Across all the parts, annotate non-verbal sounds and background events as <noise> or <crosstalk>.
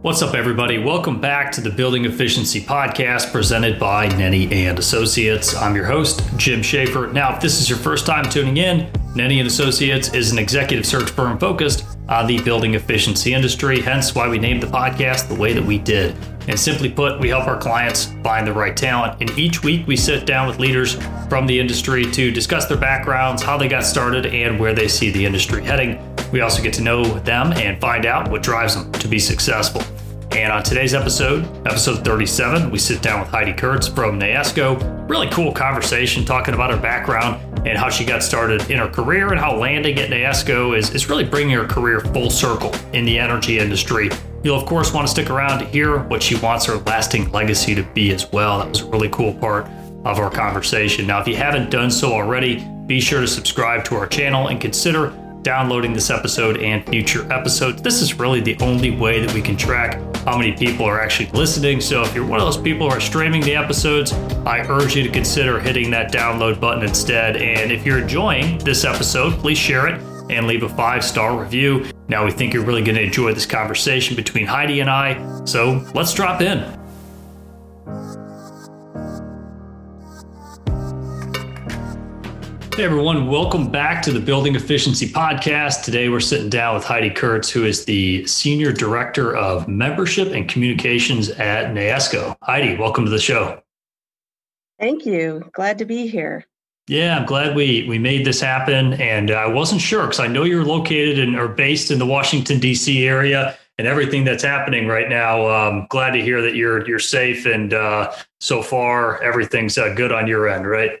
What's up, everybody? Welcome back to the Building Efficiency Podcast presented by Nenni and Associates. I'm your host, Jim Schaefer. Now, if this is your first time tuning in, Nenni and Associates is an executive search firm focused on the building efficiency industry, hence why we named the podcast the way that we did. And simply put, we help our clients find the right talent. And each week we sit down with leaders from the industry to discuss their backgrounds, how they got started, and where they see the industry heading. We also get to know them and find out what drives them to be successful. And on today's episode, episode 37, we sit down with Heidi Kurtz from NAESCO. Really cool conversation talking about her background and how she got started in her career and how landing at NAESCO is, is really bringing her career full circle in the energy industry. You'll, of course, want to stick around to hear what she wants her lasting legacy to be as well. That was a really cool part of our conversation. Now, if you haven't done so already, be sure to subscribe to our channel and consider downloading this episode and future episodes. This is really the only way that we can track how many people are actually listening. So if you're one of those people who are streaming the episodes, I urge you to consider hitting that download button instead. And if you're enjoying this episode, please share it and leave a five star review. Now, we think you're really going to enjoy this conversation between Heidi and I. So let's drop in. Hey everyone, welcome back to the Building Efficiency Podcast. Today we're sitting down with Heidi Kurtz, who is the Senior Director of Membership and Communications at NAESCO. Heidi, welcome to the show. Thank you. Glad to be here. Yeah, I'm glad we we made this happen. And I wasn't sure because I know you're located and are based in the Washington D.C. area and everything that's happening right now. Um, glad to hear that you're you're safe and uh, so far everything's uh, good on your end, right?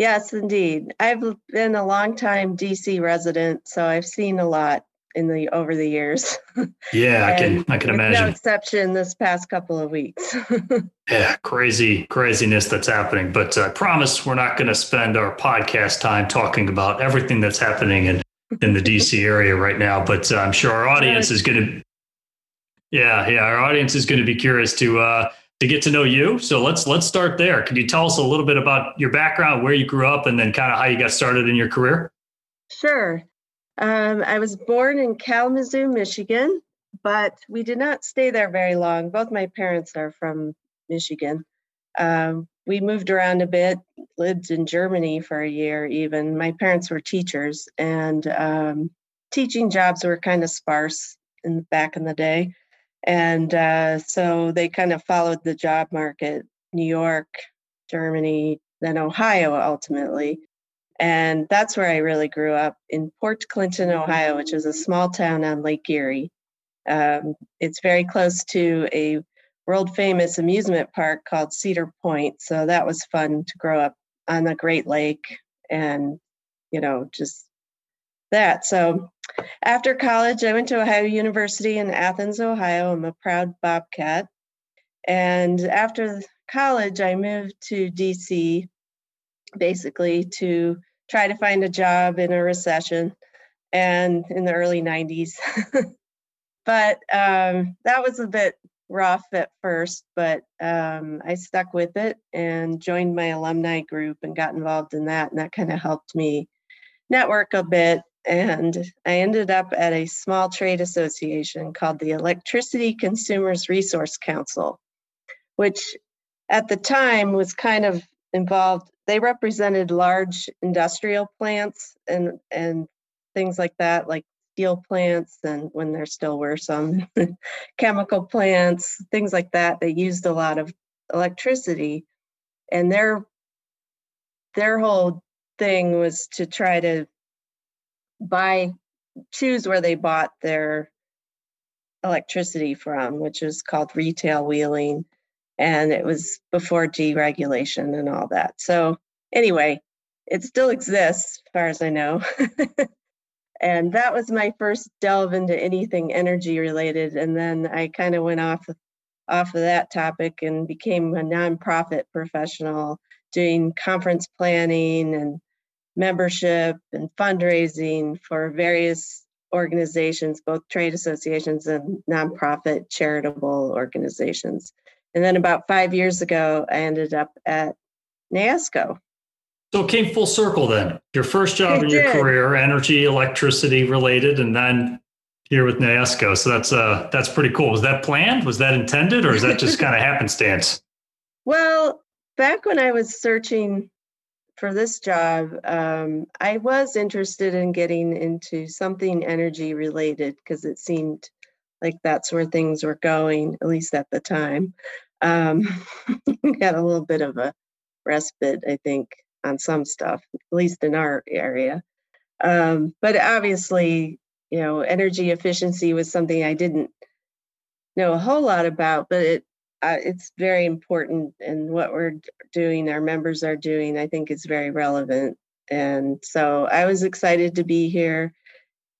Yes, indeed. I've been a long time DC resident, so I've seen a lot in the over the years. <laughs> Yeah, I can I can imagine. No exception this past couple of weeks. <laughs> yeah, crazy craziness that's happening. But I promise we're not going to spend our podcast time talking about everything that's happening in in the DC area right now. But uh, I'm sure our audience is going to. Yeah, yeah, our audience is going to be curious to uh, to get to know you. So let's let's start there. Can you tell us a little bit about your background, where you grew up, and then kind of how you got started in your career? Sure. Um, I was born in Kalamazoo, Michigan, but we did not stay there very long. Both my parents are from Michigan. Um, we moved around a bit, lived in Germany for a year even. My parents were teachers, and um, teaching jobs were kind of sparse in back in the day. And uh, so they kind of followed the job market, New York, Germany, then Ohio ultimately. And that's where I really grew up in Port Clinton, Ohio, which is a small town on Lake Erie. Um, it's very close to a world famous amusement park called Cedar Point. So that was fun to grow up on the Great Lake and, you know, just that. So after college, I went to Ohio University in Athens, Ohio. I'm a proud Bobcat. And after college, I moved to DC basically to try to find a job in a recession and in the early 90s. <laughs> but um, that was a bit rough at first, but um, I stuck with it and joined my alumni group and got involved in that. And that kind of helped me network a bit and I ended up at a small trade association called the Electricity Consumers Resource Council, which at the time was kind of involved. They represented large industrial plants and and things like that, like steel plants, and when there still were some <laughs> chemical plants, things like that. They used a lot of electricity, and their their whole thing was to try to buy choose where they bought their electricity from, which is called retail wheeling. And it was before deregulation and all that. So, anyway, it still exists, as far as I know. <laughs> and that was my first delve into anything energy related. And then I kind of went off off of that topic and became a nonprofit professional doing conference planning and membership and fundraising for various organizations, both trade associations and nonprofit charitable organizations. And then about five years ago, I ended up at NAESCO. So it came full circle then. Your first job it in did. your career, energy, electricity related, and then here with NAESCO. So that's uh that's pretty cool. Was that planned? Was that intended, or is that just <laughs> kind of happenstance? Well, back when I was searching for this job, um, I was interested in getting into something energy related because it seemed like that's where things were going, at least at the time. Um, <laughs> got a little bit of a respite, I think, on some stuff, at least in our area. Um, but obviously, you know, energy efficiency was something I didn't know a whole lot about, but it uh, it's very important, and what we're doing, our members are doing, I think is very relevant. And so I was excited to be here.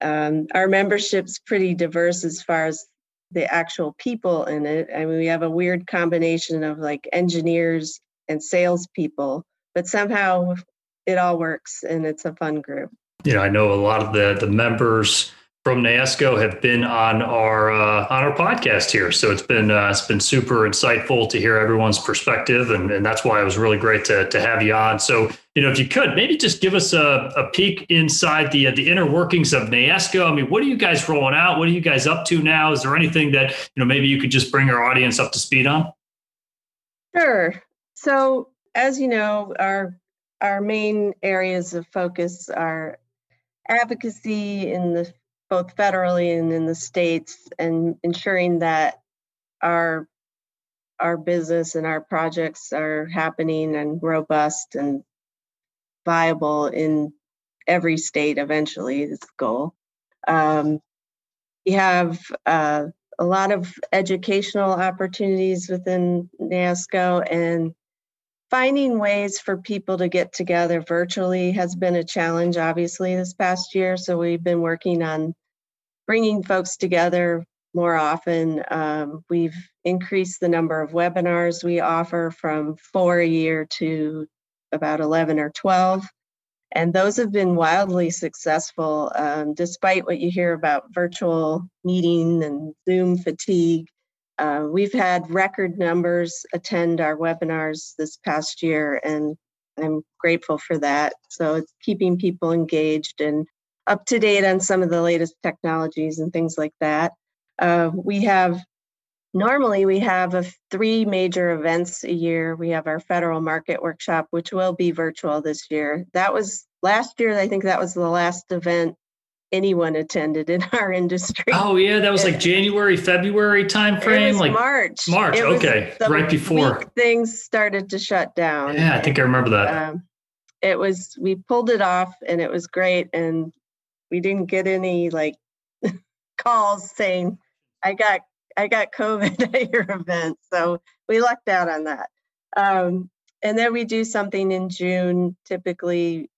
Um, our membership's pretty diverse as far as the actual people in it. I mean, we have a weird combination of like engineers and salespeople, but somehow it all works and it's a fun group. You know, I know a lot of the the members from NAESCO have been on our uh, on our podcast here, so it's been uh, it's been super insightful to hear everyone's perspective, and, and that's why it was really great to to have you on. So, you know, if you could maybe just give us a, a peek inside the uh, the inner workings of NAESCO. I mean, what are you guys rolling out? What are you guys up to now? Is there anything that you know maybe you could just bring our audience up to speed on? Sure. So, as you know, our our main areas of focus are advocacy in the both federally and in the states and ensuring that our our business and our projects are happening and robust and viable in every state eventually is the goal. Um, we have uh, a lot of educational opportunities within NAESCO and finding ways for people to get together virtually has been a challenge obviously this past year. So we've been working on bringing folks together more often. Um, we've increased the number of webinars we offer from four a year to about 11 or 12 and those have been wildly successful um, despite what you hear about virtual meeting and zoom fatigue. Uh, we've had record numbers attend our webinars this past year, and I'm grateful for that. So it's keeping people engaged and up to date on some of the latest technologies and things like that. Uh, we have normally we have a, three major events a year. We have our federal market workshop, which will be virtual this year. That was last year. I think that was the last event anyone attended in <laughs> our industry. Oh yeah, that was like January, February timeframe, like March. March, It okay, right before things started to shut down. Yeah, I think I remember that. Um, it was we pulled it off, and it was great, and we didn't get any like <laughs> calls saying I got I got COVID <laughs> at your event, so we lucked out on that. Um, and then we do something in June, typically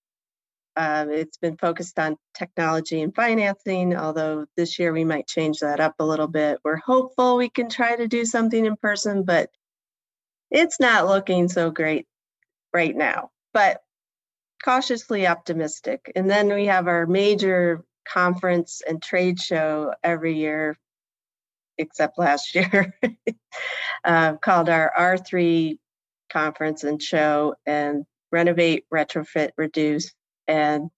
um, it's been focused on technology and financing, although this year we might change that up a little bit. We're hopeful we can try to do something in person, but it's not looking so great right now, but cautiously optimistic. And then we have our major conference and trade show every year, except last <laughs> year, uh, called our R3 conference and show and renovate, retrofit, reduce. And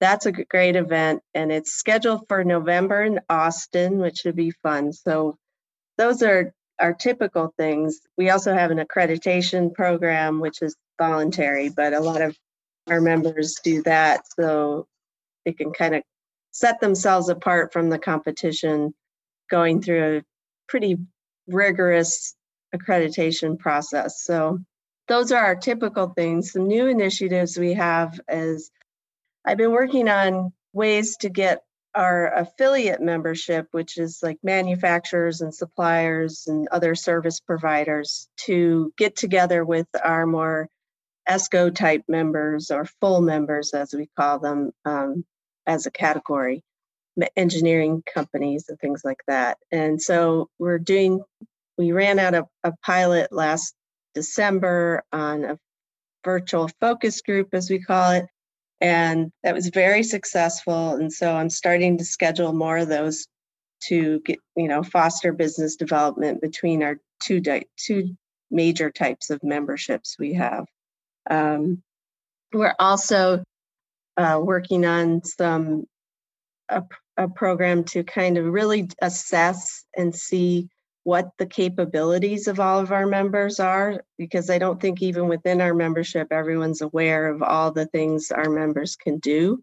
that's a great event. And it's scheduled for november in austin which should be fun. So those are our typical things. We also have an accreditation program which is voluntary but a lot of our members do that so they can kind of set themselves apart from the competition going through a pretty rigorous accreditation process. So those are our typical things. Some new initiatives we have is I've been working on ways to get our affiliate membership, which is like manufacturers and suppliers and other service providers, to get together with our more ESCO type members or full members, as we call them, um, as a category, engineering companies and things like that. And so we're doing, we ran out of a pilot last December on a virtual focus group, as we call it, and that was very successful and so i'm starting to schedule more of those to get you know foster business development between our two di- two major types of memberships we have um, we're also uh, working on some a a program to kind of really assess and see what the capabilities of all of our members are because I don't think even within our membership everyone's aware of all the things our members can do.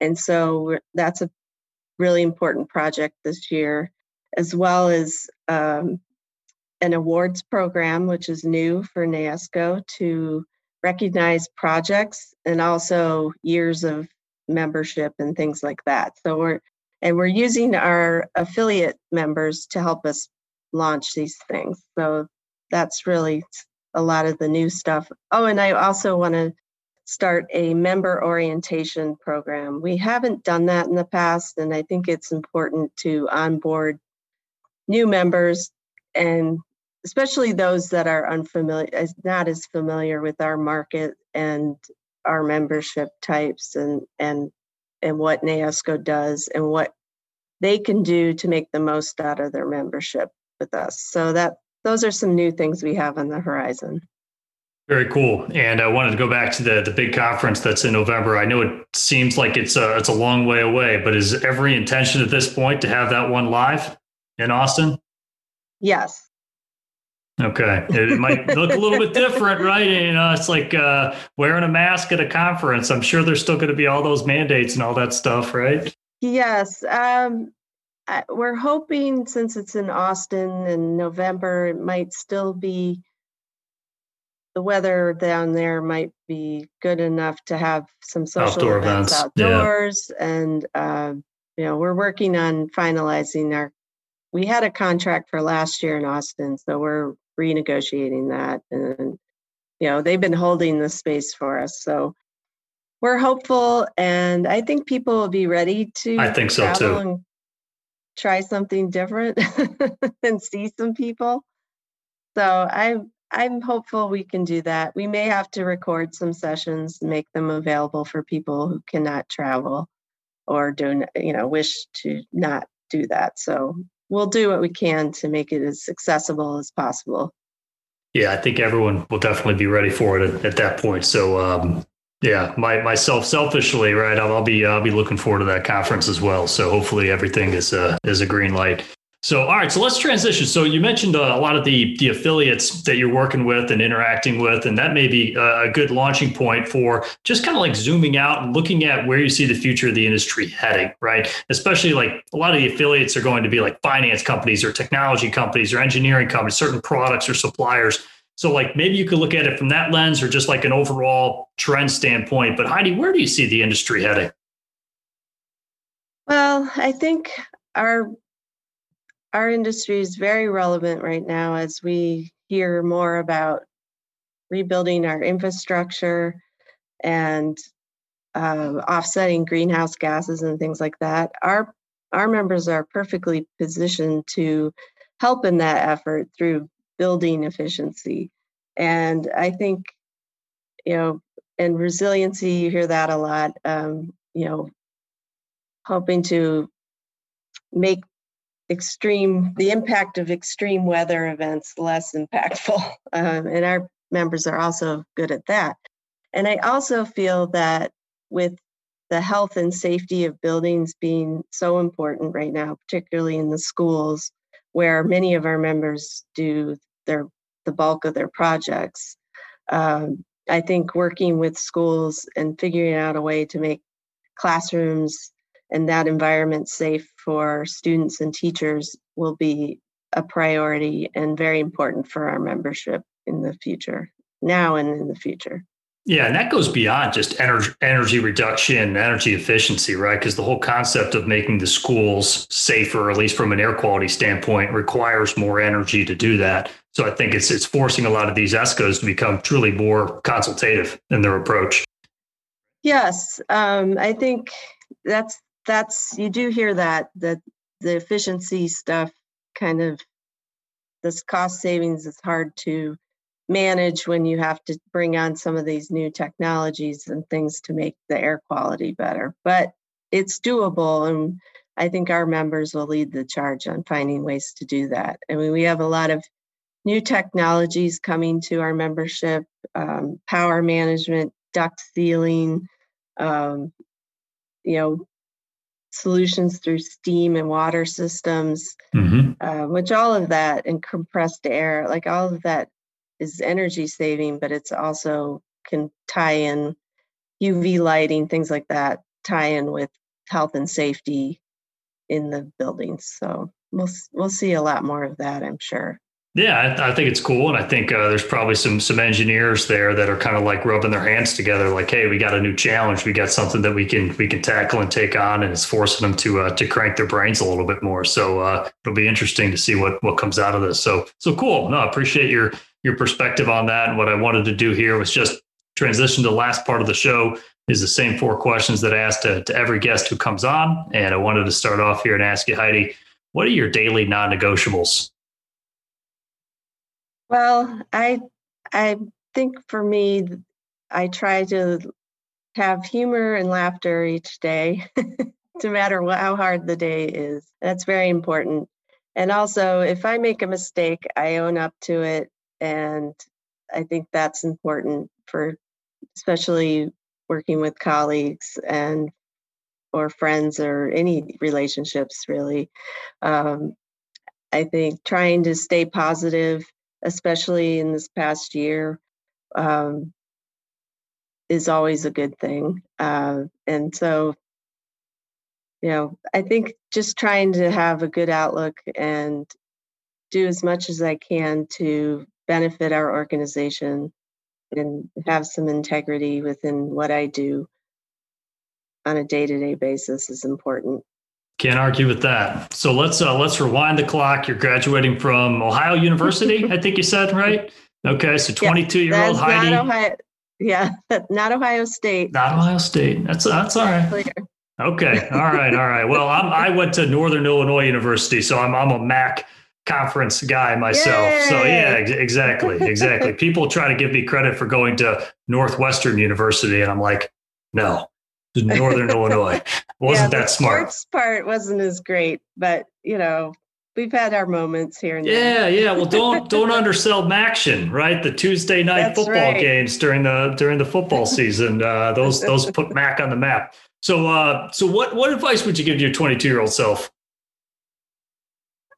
And so that's a really important project this year, as well as um, an awards program, which is new for NAESCO to recognize projects and also years of membership and things like that. So we're and we're using our affiliate members to help us launch these things. So that's really a lot of the new stuff. Oh, and I also want to start a member orientation program. We haven't done that in the past, and I think it's important to onboard new members and especially those that are unfamiliar, not as familiar with our market and our membership types and and and what NAESCO does and what they can do to make the most out of their membership with us. So that those are some new things we have on the horizon. Very cool. And I wanted to go back to the the big conference that's in November. I know it seems like it's a it's a long way away, but is every intention at this point to have that one live in Austin? Yes. Okay. It might look a little bit different, right? You know, it's like uh, wearing a mask at a conference. I'm sure there's still going to be all those mandates and all that stuff, right? Yes. Um, I, we're hoping since it's in Austin in November, it might still be the weather down there might be good enough to have some social Outdoor events, events, yeah. outdoors. And, uh, you know, we're working on finalizing our, we had a contract for last year in Austin, so we're renegotiating that. And, you know, they've been holding the space for us. So we're hopeful. And I think people will be ready to I think so too. and try something different <laughs> and see some people. So I'm I'm hopeful we can do that. We may have to record some sessions, make them available for people who cannot travel or do you know wish to not do that. So we'll do what we can to make it as accessible as possible. Yeah, I think everyone will definitely be ready for it at, at that point. So, um, yeah, my myself selfishly, right? I'll, I'll be I'll be looking forward to that conference as well. So hopefully everything is a is a green light. So, all right, so let's transition. So, you mentioned uh, a lot of the the affiliates that you're working with and interacting with, and that may be a good launching point for just kind of like zooming out and looking at where you see the future of the industry heading, right? Especially like a lot of the affiliates are going to be like finance companies or technology companies or engineering companies, certain products or suppliers. So, like maybe you could look at it from that lens or just like an overall trend standpoint. But Heidi, where do you see the industry heading? Well, I think our our industry is very relevant right now as we hear more about rebuilding our infrastructure and uh, offsetting greenhouse gases and things like that. Our our members are perfectly positioned to help in that effort through building efficiency. And I think, you know, and resiliency, you hear that a lot. Um, you know, hoping to make extreme the impact of extreme weather events less impactful <laughs> um, and our members are also good at that. And i also feel that with the health and safety of buildings being so important right now particularly in the schools where many of our members do their the bulk of their projects um, i think working with schools and figuring out a way to make classrooms and that environment safe for students and teachers will be a priority and very important for our membership in the future, now and in the future. Yeah, and that goes beyond just energy, energy reduction, energy efficiency, right? Because the whole concept of making the schools safer, at least from an air quality standpoint, requires more energy to do that. So I think it's it's forcing a lot of these ESCOs to become truly more consultative in their approach. Yes, um, I think that's that's you do hear that that the efficiency stuff kind of this cost savings is hard to manage when you have to bring on some of these new technologies and things to make the air quality better. But it's doable and i think our members will lead the charge on finding ways to do that. I mean we have a lot of new technologies coming to our membership um, power management duct sealing um, you know solutions through steam and water systems, mm-hmm. uh, which all of that and compressed air, like all of that is energy saving, but it's also can tie in UV lighting, things like that, tie in with health and safety in the buildings. So we'll we'll see a lot more of that, I'm sure. Yeah, I, I, think it's cool, and I think uh, there's probably some some engineers there that are kind of like rubbing their hands together, like, "Hey, we got a new challenge. We got something that we can we can tackle and take on," and it's forcing them to uh, to crank their brains a little bit more. So uh, it'll be interesting to see what what comes out of this. So so cool. No, I appreciate your your perspective on that. And what I wanted to do here was just transition to the last part of the show. Is the same four questions that I asked to, to every guest who comes on, and I wanted to start off here and ask you, Heidi, what are your daily non-negotiables? Well, I I think for me, I try to have humor and laughter each day, <laughs> no matter what, how hard the day is. That's very important. And also, if I make a mistake, I own up to it, and I think that's important for, especially working with colleagues and or friends or any relationships really. Um, I think trying to stay positive especially in this past year, um, is always a good thing. Uh, and so, you know, I think just trying to have a good outlook and do as much as I can to benefit our organization and have some integrity within what I do on a day-to-day basis is important. Can't argue with that. So let's uh, let's rewind the clock. You're graduating from Ohio University, <laughs> I think you said, right? Okay, so 22 year old Heidi. Not Ohio, yeah, <laughs> not Ohio State. Not Ohio State. That's that's all right. Clear. Okay, all right, all right. Well, I'm, I went to Northern Illinois University, so I'm I'm a MAC conference guy myself. Yay! So yeah, ex- exactly, exactly. <laughs> People try to give me credit for going to Northwestern University, and I'm like, no, Northern Illinois. <laughs> Wasn't yeah, that smart? The sports part wasn't as great, but you know, we've had our moments here and yeah, there. Yeah, Well, don't <laughs> don't undersell MACtion, right? The Tuesday night That's football right. games during the during the football <laughs> season. Uh, those those put MAC on the map. So uh, so what what advice would you give your 22 year old self?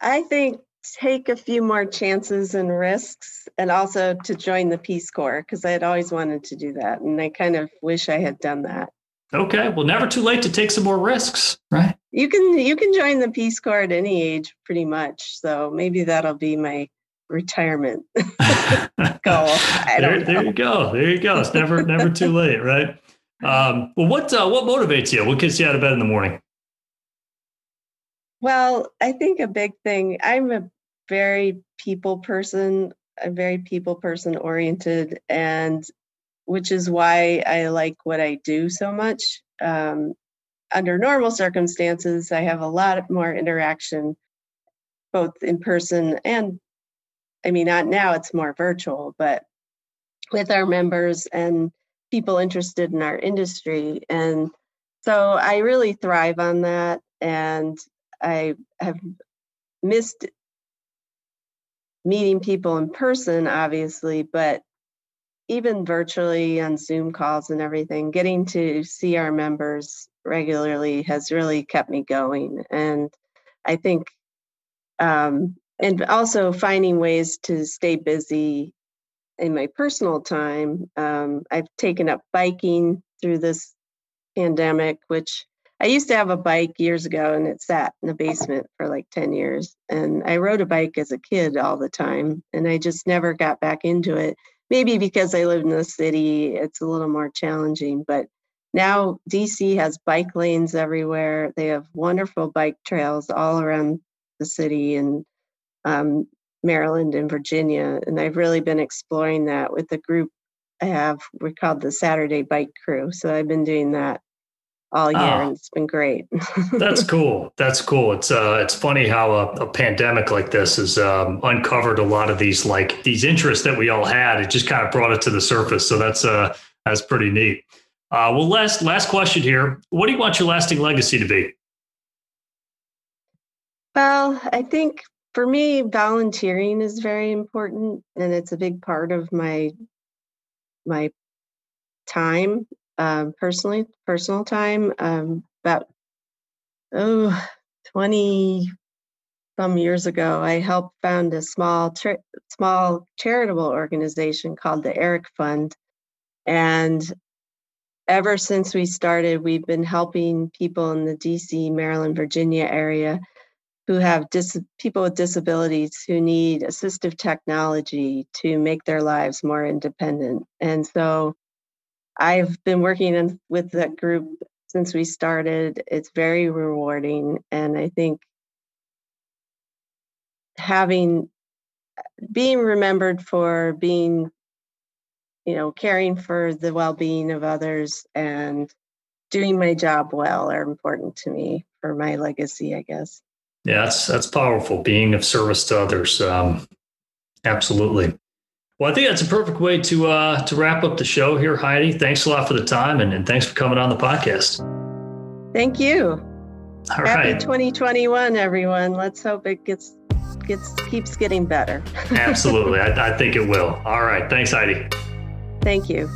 I think take a few more chances and risks and also to join the Peace Corps because I had always wanted to do that. And I kind of wish I had done that. Okay, well, never too late to take some more risks, right? You can you can join the Peace Corps at any age, pretty much. So maybe that'll be my retirement <laughs> goal. <laughs> I there, there you go. There you go. It's never never too <laughs> late, right? Um, well, what uh, what motivates you? What gets you out of bed in the morning? Well, I think a big thing. I'm a very people person. I'm very people person oriented, and which is why I like what I do so much. Um, under normal circumstances, I have a lot more interaction, both in person and, I mean, not now it's more virtual, but with our members and people interested in our industry. And so I really thrive on that. And I have missed meeting people in person, obviously, but even virtually on Zoom calls and everything, getting to see our members regularly has really kept me going. And I think, um, and also finding ways to stay busy in my personal time. Um, I've taken up biking through this pandemic, which I used to have a bike years ago and it sat in the basement for like 10 years. And I rode a bike as a kid all the time and I just never got back into it maybe because I live in the city, it's a little more challenging. But now DC has bike lanes everywhere. They have wonderful bike trails all around the city and um, Maryland and Virginia. And I've really been exploring that with a group I have. We're called the Saturday Bike Crew. So I've been doing that all year, oh, and it's been great. <laughs> that's cool. That's cool. It's uh, it's funny how a, a pandemic like this has um, uncovered a lot of these like these interests that we all had. It just kind of brought it to the surface. So that's uh, that's pretty neat. Uh, well, last last question here. What do you want your lasting legacy to be? Well, I think for me, volunteering is very important, and it's a big part of my my time um, personally, personal time. Um, about oh, 20 some years ago, I helped found a small, tra- small charitable organization called the Eric Fund. And ever since we started, we've been helping people in the DC, Maryland, Virginia area who have dis- people with disabilities who need assistive technology to make their lives more independent. And so I've been working in, with that group since we started. It's very rewarding. And I think having, being remembered for being, you know, caring for the well being of others and doing my job well are important to me for my legacy, I guess. Yeah, that's that's powerful. Being of service to others, um, absolutely. Well, I think that's a perfect way to uh, to wrap up the show here, Heidi. Thanks a lot for the time, and, and thanks for coming on the podcast. Thank you. All Happy right. 2021, everyone. Let's hope it gets gets keeps getting better. <laughs> Absolutely, I, I think it will. All right, thanks, Heidi. Thank you.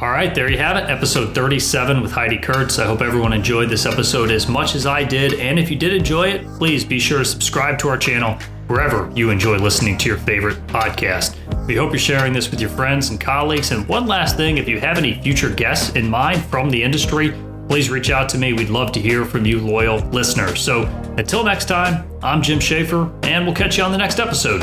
All right, there you have it, episode 37 with Heidi Kurtz. I hope everyone enjoyed this episode as much as I did. And if you did enjoy it, please be sure to subscribe to our channel wherever you enjoy listening to your favorite podcast. We hope you're sharing this with your friends and colleagues. And one last thing if you have any future guests in mind from the industry, please reach out to me. We'd love to hear from you, loyal listeners. So until next time, I'm Jim Schaefer, and we'll catch you on the next episode.